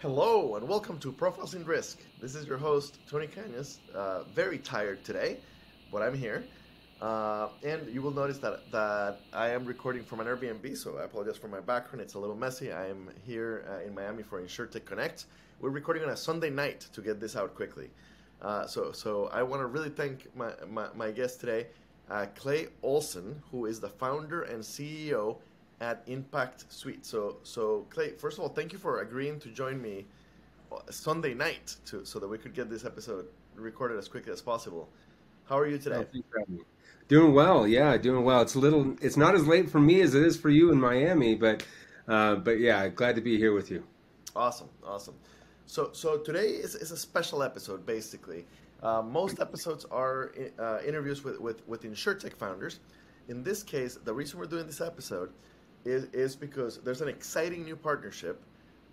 Hello and welcome to Profiles in Risk. This is your host, Tony Cañas. Uh, very tired today, but I'm here. Uh, and you will notice that, that I am recording from an Airbnb, so I apologize for my background. It's a little messy. I am here uh, in Miami for InsurTech Connect. We're recording on a Sunday night to get this out quickly. Uh, so, so I want to really thank my, my, my guest today, uh, Clay Olsen, who is the founder and CEO at Impact Suite. So, so Clay, first of all, thank you for agreeing to join me uh, Sunday night to, so that we could get this episode recorded as quickly as possible. How are you today? Oh, Doing well, yeah, doing well. It's a little, it's not as late for me as it is for you in Miami, but, uh, but yeah, glad to be here with you. Awesome, awesome. So, so today is, is a special episode, basically. Uh, most episodes are uh, interviews with, with, with InsurTech founders. In this case, the reason we're doing this episode is, is because there's an exciting new partnership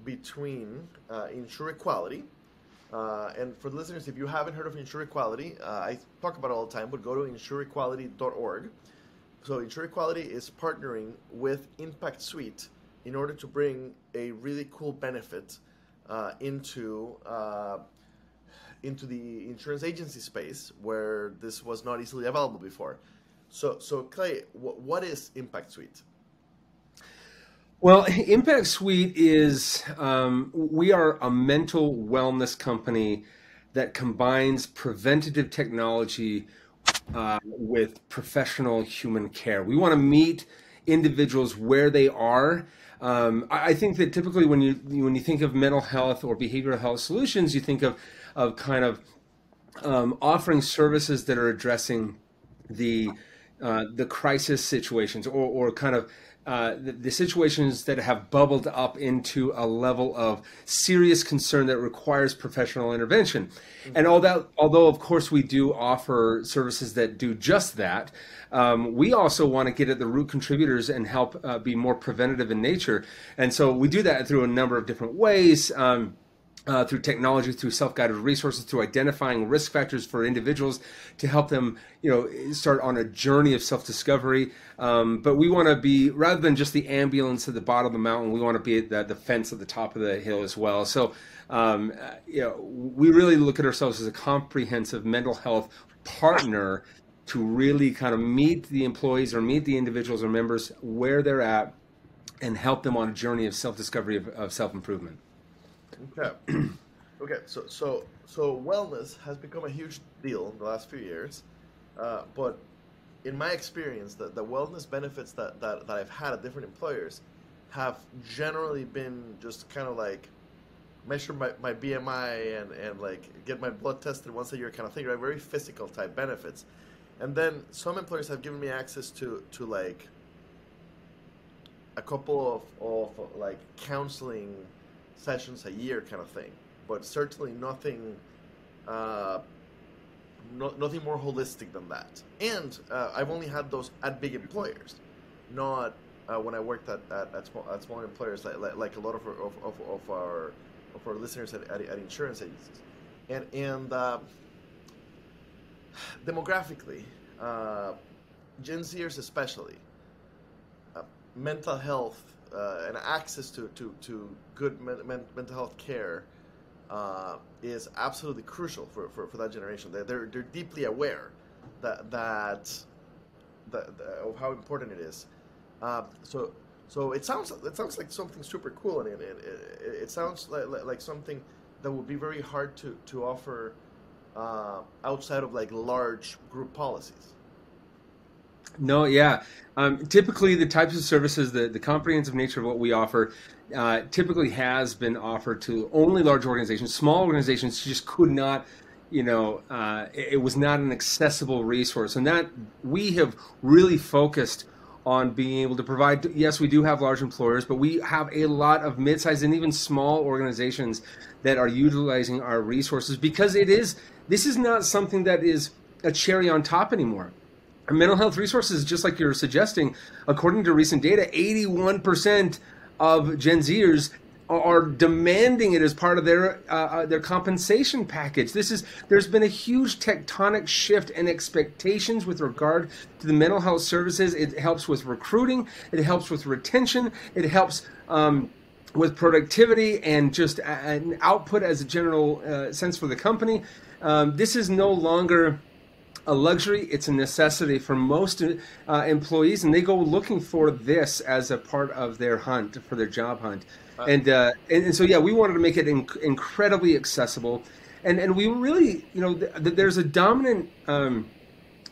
between uh, Insure Equality, uh, and for the listeners, if you haven't heard of Insure Equality, uh, I talk about it all the time, but go to insureequality.org. So Insure Equality is partnering with Impact Suite in order to bring a really cool benefit uh, into uh, into the insurance agency space where this was not easily available before. So, so Clay, what is Impact Suite? Well, Impact Suite is um, we are a mental wellness company that combines preventative technology uh, with professional human care. We want to meet individuals where they are. Um, I, I think that typically when you when you think of mental health or behavioral health solutions, you think of of kind of um, offering services that are addressing the uh, the crisis situations or, or kind of uh, the, the, situations that have bubbled up into a level of serious concern that requires professional intervention. Mm-hmm. And although, although of course we do offer services that do just that, um, we also want to get at the root contributors and help uh, be more preventative in nature. And so we do that through a number of different ways. Um, uh, through technology, through self-guided resources, through identifying risk factors for individuals to help them, you know, start on a journey of self-discovery. Um, but we want to be rather than just the ambulance at the bottom of the mountain, we want to be at the, the fence at the top of the hill as well. So, um, you know, we really look at ourselves as a comprehensive mental health partner to really kind of meet the employees or meet the individuals or members where they're at and help them on a journey of self-discovery of, of self-improvement. Okay. okay. So so so wellness has become a huge deal in the last few years, uh, but in my experience, the, the wellness benefits that, that, that I've had at different employers have generally been just kind of like measure my, my BMI and, and like get my blood tested once a year kind of thing, right? Very physical type benefits. And then some employers have given me access to, to like a couple of, of like counseling sessions a year kind of thing, but certainly nothing, uh, no, nothing more holistic than that. And uh, I've only had those at big employers, not uh, when I worked at, at, at, small, at smaller employers like, like, like a lot of, of, of, of, our of our listeners at, at, at insurance agencies. And, and uh, demographically, uh, Gen Zers especially, uh, mental health uh, and access to, to, to good men, men, mental health care uh, is absolutely crucial for, for, for that generation. They're, they're, they're deeply aware that, that, that, that, of how important it is. Uh, so so it sounds it sounds like something super cool, and it, it, it, it sounds like, like something that would be very hard to to offer uh, outside of like large group policies. No, yeah. Um, typically, the types of services, the, the comprehensive nature of what we offer, uh, typically has been offered to only large organizations. Small organizations just could not, you know, uh, it, it, was not an accessible resource. And that we have really focused on being able to provide. Yes, we do have large employers, but we have a lot of mid-sized and even small organizations that are utilizing our resources because it is. This is not something that is a cherry on top anymore mental health resources, just like you're suggesting, according to recent data, 81% of Gen Zers are demanding it as part of their uh, uh, their compensation package. This is there's been a huge tectonic shift in expectations with regard to the mental health services. It helps with recruiting. It helps with retention. It helps. Um, with productivity and just an output as a general uh, sense for the company. Um, this is no longer a luxury, it's a necessity for most uh, employees, and they go looking for this as a part of their hunt, for their job hunt. And, uh, and, and so, yeah, we wanted to make it inc- incredibly accessible. And, and we really, you know, th- th- there's a dominant um,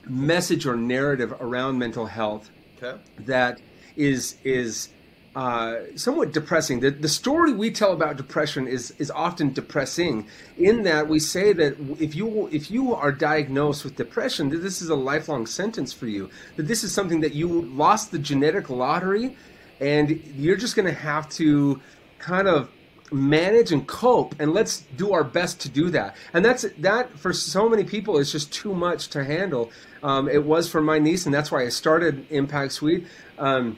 message or narrative around mental health okay. that is is uh, somewhat depressing. The, the story we tell about depression is is often depressing in that we say that if you if you are diagnosed with depression, that this is a lifelong sentence for you. That this is something that you lost the genetic lottery, and you're just going to have to kind of manage and cope and let's do our best to do that and that's that for so many people is just too much to handle um, it was for my niece and that's why i started impact suite um,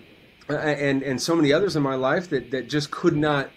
and and so many others in my life that that just could not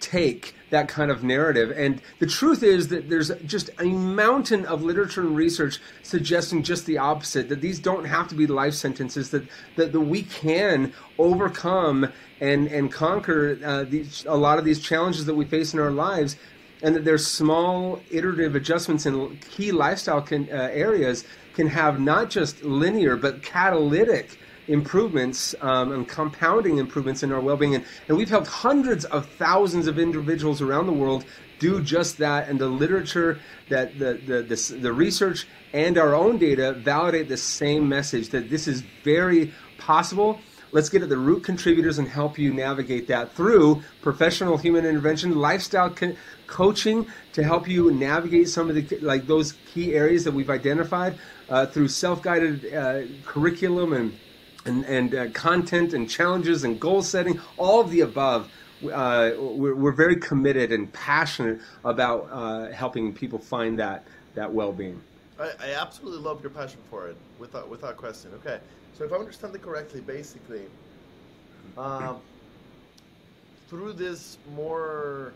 take that kind of narrative. And the truth is that there's just a mountain of literature and research suggesting just the opposite, that these don't have to be life sentences, that, that, that we can overcome and, and conquer uh, these, a lot of these challenges that we face in our lives. And that there's small iterative adjustments in key lifestyle can, uh, areas can have not just linear but catalytic improvements um, and compounding improvements in our well-being. And, and we've helped hundreds of thousands of individuals around the world do just that. And the literature that the, the, the, the research and our own data validate the same message that this is very possible. Let's get at the root contributors and help you navigate that through professional human intervention lifestyle co- coaching to help you navigate some of the like those key areas that we've identified uh, through self-guided uh, curriculum and and, and uh, content and challenges and goal setting, all of the above. Uh, we're, we're, very committed and passionate about uh, helping people find that that well-being. I, I, absolutely love your passion for it, without without question. Okay, so if I understand it correctly, basically, um, through this more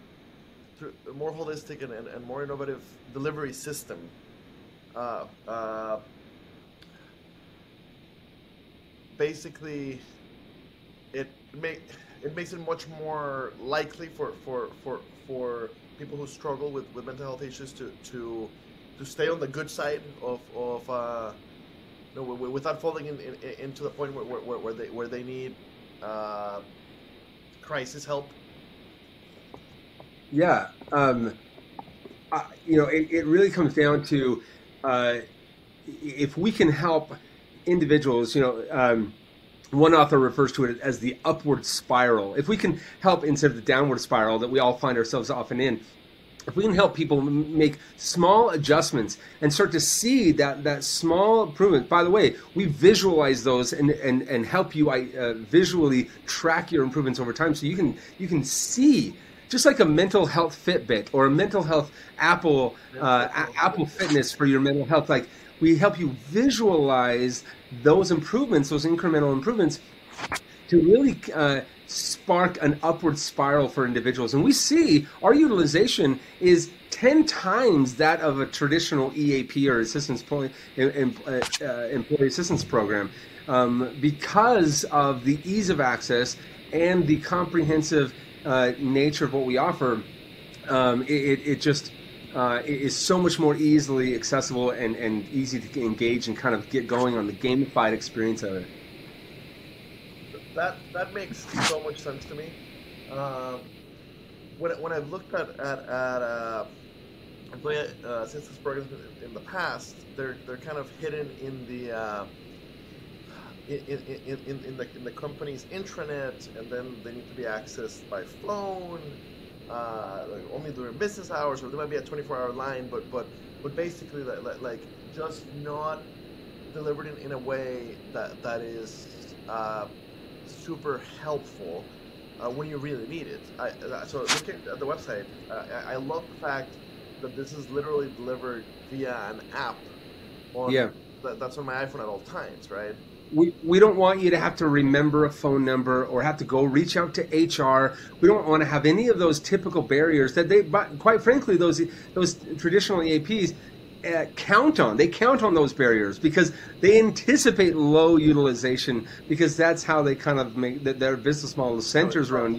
through more holistic and, and, and more innovative delivery system, uh, uh basically it make it makes it much more likely for for for for people who struggle with, with mental health issues to to to stay on the good side of of uh, know, without falling in, in, into the point where, where, where they where they need uh, crisis help. Yeah, um, uh, you know, it, it really comes down to uh, if we can help individuals, you know, um, one author refers to it as the upward spiral. If we can help instead of the downward spiral that we all find ourselves often in, if we can help people make small adjustments and start to see that that small improvement by the way we visualize those and and, and help you uh, visually track your improvements over time so you can you can see just like a mental health fitbit or a mental health apple uh, apple fitness for your mental health like we help you visualize those improvements, those incremental improvements, to really uh, spark an upward spiral for individuals. And we see our utilization is 10 times that of a traditional EAP or assistance uh, uh, employee assistance program um, because of the ease of access and the comprehensive uh, nature of what we offer. Um, it, it, just uh, is so much more easily accessible and, and easy to engage and kind of get going on the gamified experience of it. That that makes so much sense to me. Um, when, when I've looked at at, at uh, uh, assistance programs in the past, they're they're kind of hidden in the uh, in, in, in, in, the in the company's intranet, and then they need to be accessed by phone uh, like only during business hours, or there might be a 24-hour line, but but but basically like, like just not delivered in, in a way that that is uh, super helpful uh, when you really need it. I, so looking at the website, I, I, love the fact that this is literally delivered via an app. On, yeah. That, that's on my iPhone at all times, right? We, we don't want you to have to remember a phone number or have to go reach out to HR. We don't want to have any of those typical barriers that they, but quite frankly, those those traditional EAPs, uh, count on they count on those barriers because they anticipate low utilization because that's how they kind of make their business model centers around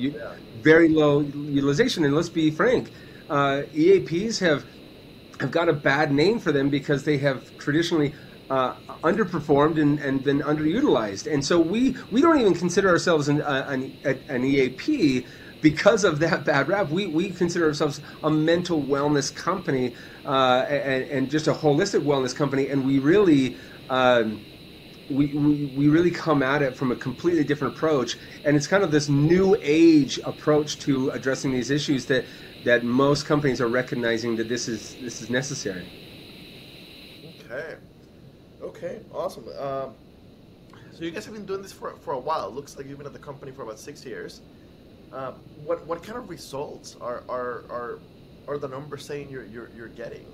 very low utilization. And let's be frank, uh, EAPs have have got a bad name for them because they have traditionally uh, underperformed and, and been underutilized. And so we, we don't even consider ourselves an, uh, an, an EAP because of that bad rap. We, we consider ourselves a mental wellness company uh, and, and, just a holistic wellness company. And we really. Um, we, we, we really come at it from a completely different approach and it's kind of this new age approach to addressing these issues that that most companies are recognizing that this is this is necessary Okay, awesome. Um, so you guys have been doing this for, for a while. It looks like you've been at the company for about six years. Uh, what what kind of results are are are, are the numbers saying you're, you're you're getting?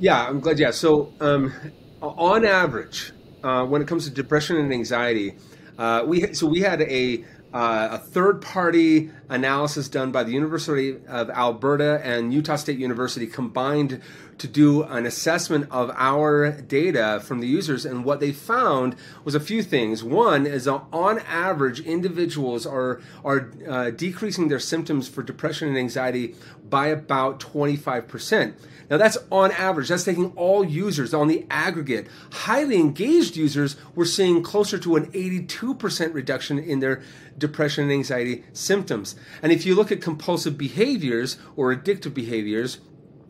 Yeah, I'm glad. Yeah, so um, on average, uh, when it comes to depression and anxiety, uh, we so we had a uh, a third party analysis done by the University of Alberta and Utah State University combined to do an assessment of our data from the users. And what they found was a few things. One is on average, individuals are, are uh, decreasing their symptoms for depression and anxiety by about 25%. Now that's on average. That's taking all users on the aggregate. Highly engaged users, we're seeing closer to an 82% reduction in their depression and anxiety symptoms. And if you look at compulsive behaviors or addictive behaviors,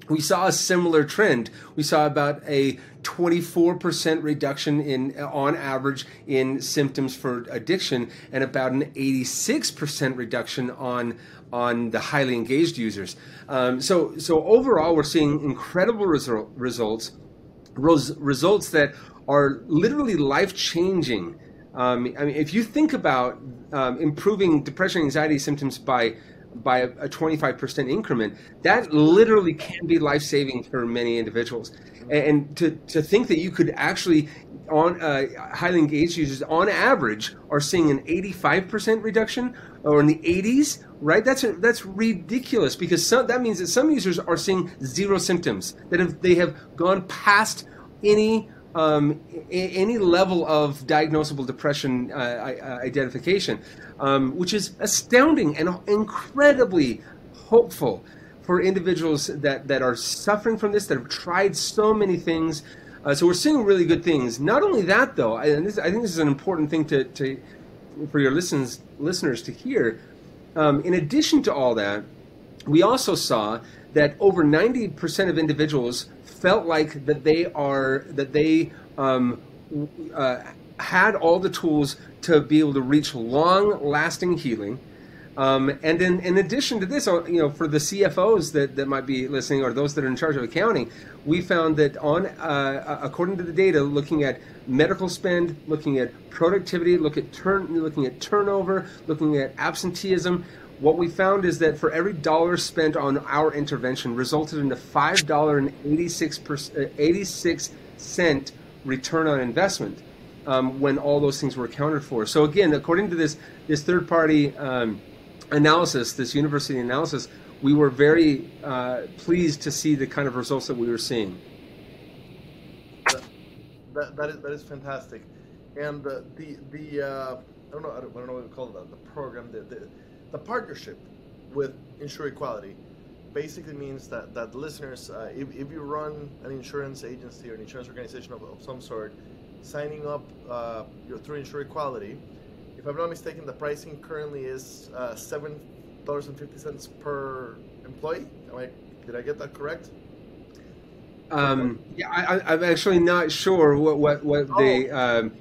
we saw a similar trend. We saw about a 24% reduction in on average in symptoms for addiction and about an 86% reduction on on the highly engaged users. Um, so so overall we're seeing incredible result, results results that are literally life changing. Um, I mean, if you think about um, improving depression anxiety symptoms by by a, a 25% increment, that literally can be life saving for many individuals. And, to, to think that you could actually, on uh, highly engaged users, on average, are seeing an 85% reduction or in the 80s, right? That's a, that's ridiculous because some, that means that some users are seeing zero symptoms that have they have gone past any um, any level of diagnosable depression uh, identification, um, which is astounding and incredibly hopeful for individuals that, that are suffering from this, that have tried so many things. Uh, so we're seeing really good things. Not only that, though, and this, I think this is an important thing to, to for your listens, listeners to hear. Um, in addition to all that, we also saw that over 90% of individuals felt like that they are that they um, uh, had all the tools to be able to reach long-lasting healing. Um, and in, in addition to this, uh, you know, for the CFOs that, that might be listening or those that are in charge of accounting, we found that on uh, according to the data, looking at medical spend, looking at productivity, look at turn, looking at turnover, looking at absenteeism, what we found is that for every dollar spent on our intervention resulted in a $5.86 86 cent return on investment um, when all those things were accounted for. So again, according to this this third party um, analysis, this university analysis, we were very uh, pleased to see the kind of results that we were seeing. That, that, that, is, that is fantastic. And uh, the the uh, I don't know I don't, I don't know what we call it the program the, the the partnership with Insure Equality basically means that, that listeners, uh, if, if you run an insurance agency or an insurance organization of, of some sort, signing up uh, through Insure Equality, if I'm not mistaken, the pricing currently is uh, $7.50 per employee. Am I, did I get that correct? Um, yeah, I, am actually not sure what what what oh. they um,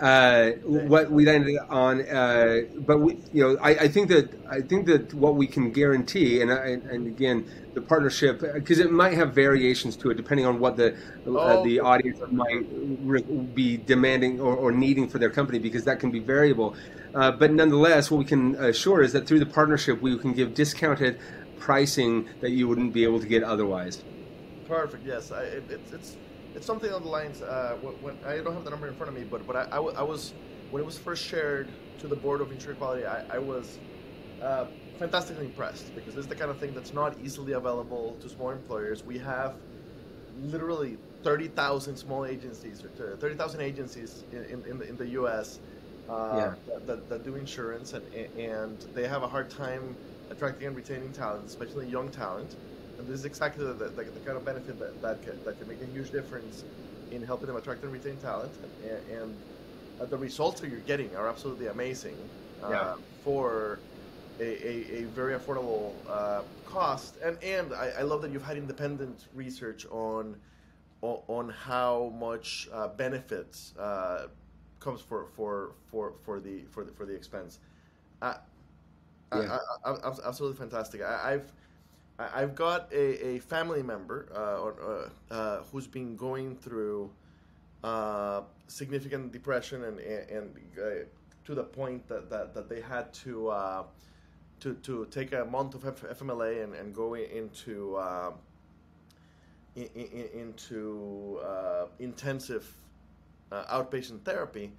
uh, what we landed on. Uh, but we, you know, I, I, think that I think that what we can guarantee, and and again, the partnership, because it might have variations to it depending on what the uh, oh. uh, the audience might re- be demanding or, or, needing for their company, because that can be variable. Uh, but nonetheless, what we can assure is that through the partnership, we can give discounted pricing that you wouldn't be able to get otherwise. Perfect. Yes, I, it, it's, it's it's something on the lines. Uh, when, when, I don't have the number in front of me, but but I, I, I, was when it was first shared to the board of Insure Equality, I, I was uh, fantastically impressed because this is the kind of thing that's not easily available to small employers. We have literally 30,000 small agencies 30,000 agencies in, in, in, the, U.S. Uh, yeah. that, that, that, do insurance, and, and they have a hard time attracting and retaining talent, especially young talent. This is exactly the, the, the kind of benefit that, that, can, that can make a huge difference in helping them attract and retain talent. And, and uh, the results that you're getting are absolutely amazing uh, yeah. for a, a, a, very affordable uh, cost. And, and I, I love that you've had independent research on on how much uh, benefits uh, comes for, for, for, for, the, for, the, for the expense. Uh, yeah. I, I, absolutely fantastic. I, have I've got a, a family member uh, uh, uh, who's been going through significant depression and, and to the point that, that, that they had to to, to take a month of FMLA and, and go into in, in, into uh, intensive uh, outpatient therapy,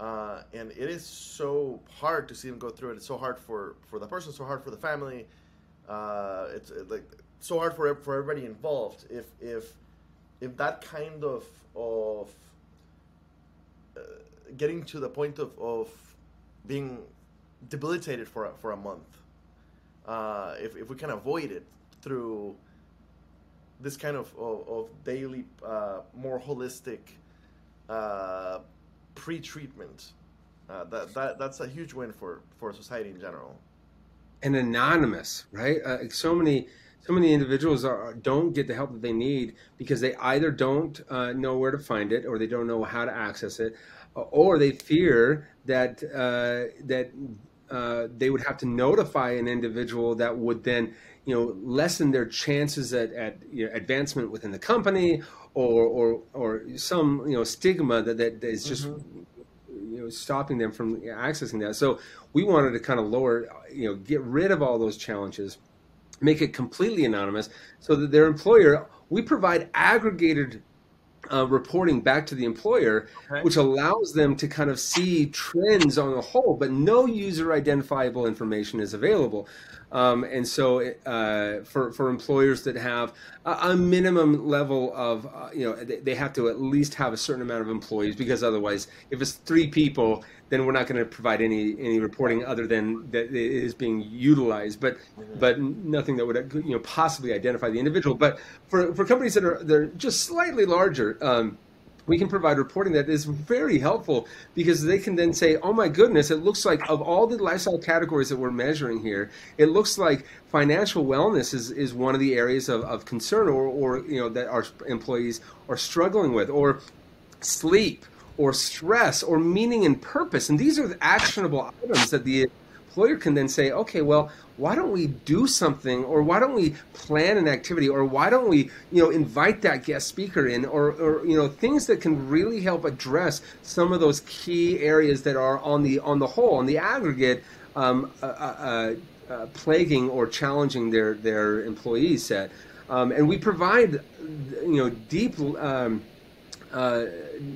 uh, and it is so hard to see them go through it. It's so hard for, for the person, so hard for the family. Uh, it's like so hard for for everybody involved. If if if that kind of of uh, getting to the point of, of being debilitated for a, for a month, uh, if if we can avoid it through this kind of of, of daily, uh, more holistic uh, pre-treatment. That, that that's a huge win for for society in general. And anonymous, right? Uh, so many so many individuals are, don't get the help that they need because they either don't uh, know where to find it or they don't know how to access it, or they fear that uh, that uh, they would have to notify an individual that would then you know lessen their chances at, at you know, advancement within the company or or or some you know stigma that that is just mm-hmm. Know stopping them from accessing that so we wanted to kind of lower you know get rid of all those challenges make it completely anonymous so that their employer we provide aggregated uh, reporting back to the employer, okay. which allows them to kind of see trends on the whole, but no user identifiable information is available. Um, and so, uh, for for employers that have a, a minimum level of, uh, you know, they, they, have to at least have a certain amount of employees because otherwise, if it's three people, then we're not going to provide any any reporting other than that it is being utilized, but but nothing that would you know possibly identify the individual. But for for companies that are they're just slightly larger. Um, we can provide reporting that is very helpful because they can then say, oh my goodness, it looks like of all the lifestyle categories that we're measuring here, it looks like financial wellness is, is one of the areas of, of concern or, or you know that our employees are struggling with, or sleep or stress or meaning and purpose. And these are the actionable items that the employer can then say, okay, well, why don't we do something or why don't we plan an activity or why don't we you know invite that guest speaker in or, or you know things that can really help address some of those key areas that are on the on the whole on the aggregate um, uh, uh, uh, plaguing or challenging their their employee set. Um, and we provide you know deep um, uh,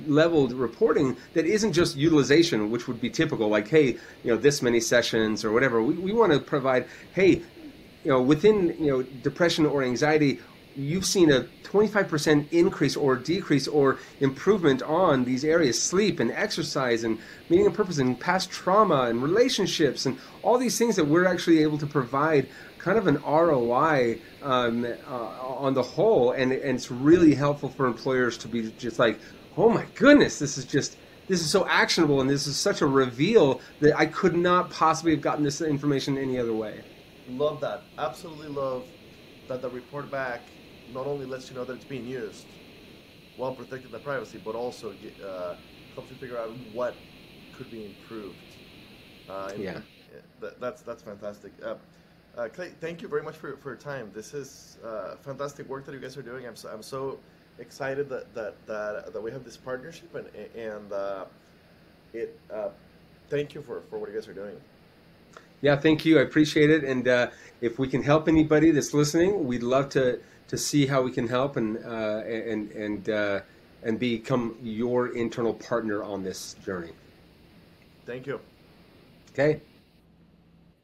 leveled reporting that isn't just utilization, which would be typical, like, hey, you know, this many sessions or whatever. We, we want to provide, hey, you know, within, you know, depression or anxiety, you've seen a 25% increase or decrease or improvement on these areas sleep and exercise and meaning and purpose and past trauma and relationships and all these things that we're actually able to provide kind of an ROI um, uh, on the whole, and, and it's really helpful for employers to be just like, oh my goodness, this is just this is so actionable, and this is such a reveal that I could not possibly have gotten this information any other way. Love that. Absolutely love that the report back not only lets you know that it's being used while protecting the privacy, but also uh, helps you figure out what could be improved. Uh, yeah, that, that's that's fantastic. Uh, uh, Clay, thank you very much for, for your time. This is uh, fantastic work that you guys are doing. I'm so, I'm so excited that, that, that, that we have this partnership and, and uh, it, uh, thank you for, for what you guys are doing. Yeah, thank you. I appreciate it. And uh, if we can help anybody that's listening, we'd love to, to see how we can help and, uh, and, and, and become your internal partner on this journey. Thank you. Okay.